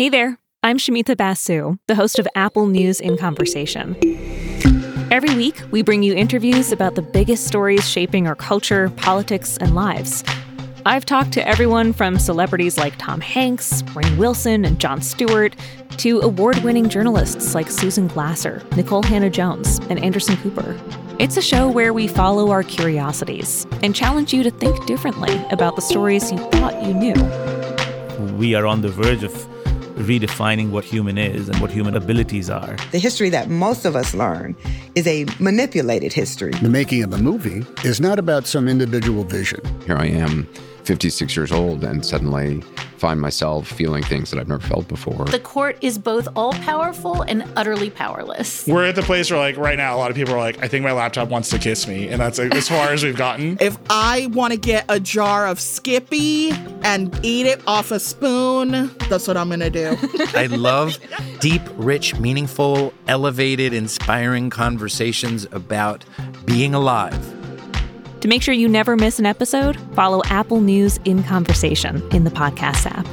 Hey there, I'm Shumita Basu, the host of Apple News in Conversation. Every week, we bring you interviews about the biggest stories shaping our culture, politics, and lives. I've talked to everyone from celebrities like Tom Hanks, Rainn Wilson, and Jon Stewart, to award winning journalists like Susan Glasser, Nikole Hannah Jones, and Anderson Cooper. It's a show where we follow our curiosities and challenge you to think differently about the stories you thought you knew. We are on the verge of redefining what human is and what human abilities are. The history that most of us learn is a manipulated history. The making of a movie is not about some individual vision. Here I am 56 years old and suddenly find myself feeling things that I've never felt before. The court is both all powerful and utterly powerless. We're at the place where, like, right now, a lot of people are like, I think my laptop wants to kiss me. And that's like, as far as we've gotten. If I want to get a jar of Skippy and eat it off a spoon, that's what I'm going to do. I love deep, rich, meaningful, elevated, inspiring conversations about being alive. To make sure you never miss an episode, follow Apple News in Conversation in the podcast app.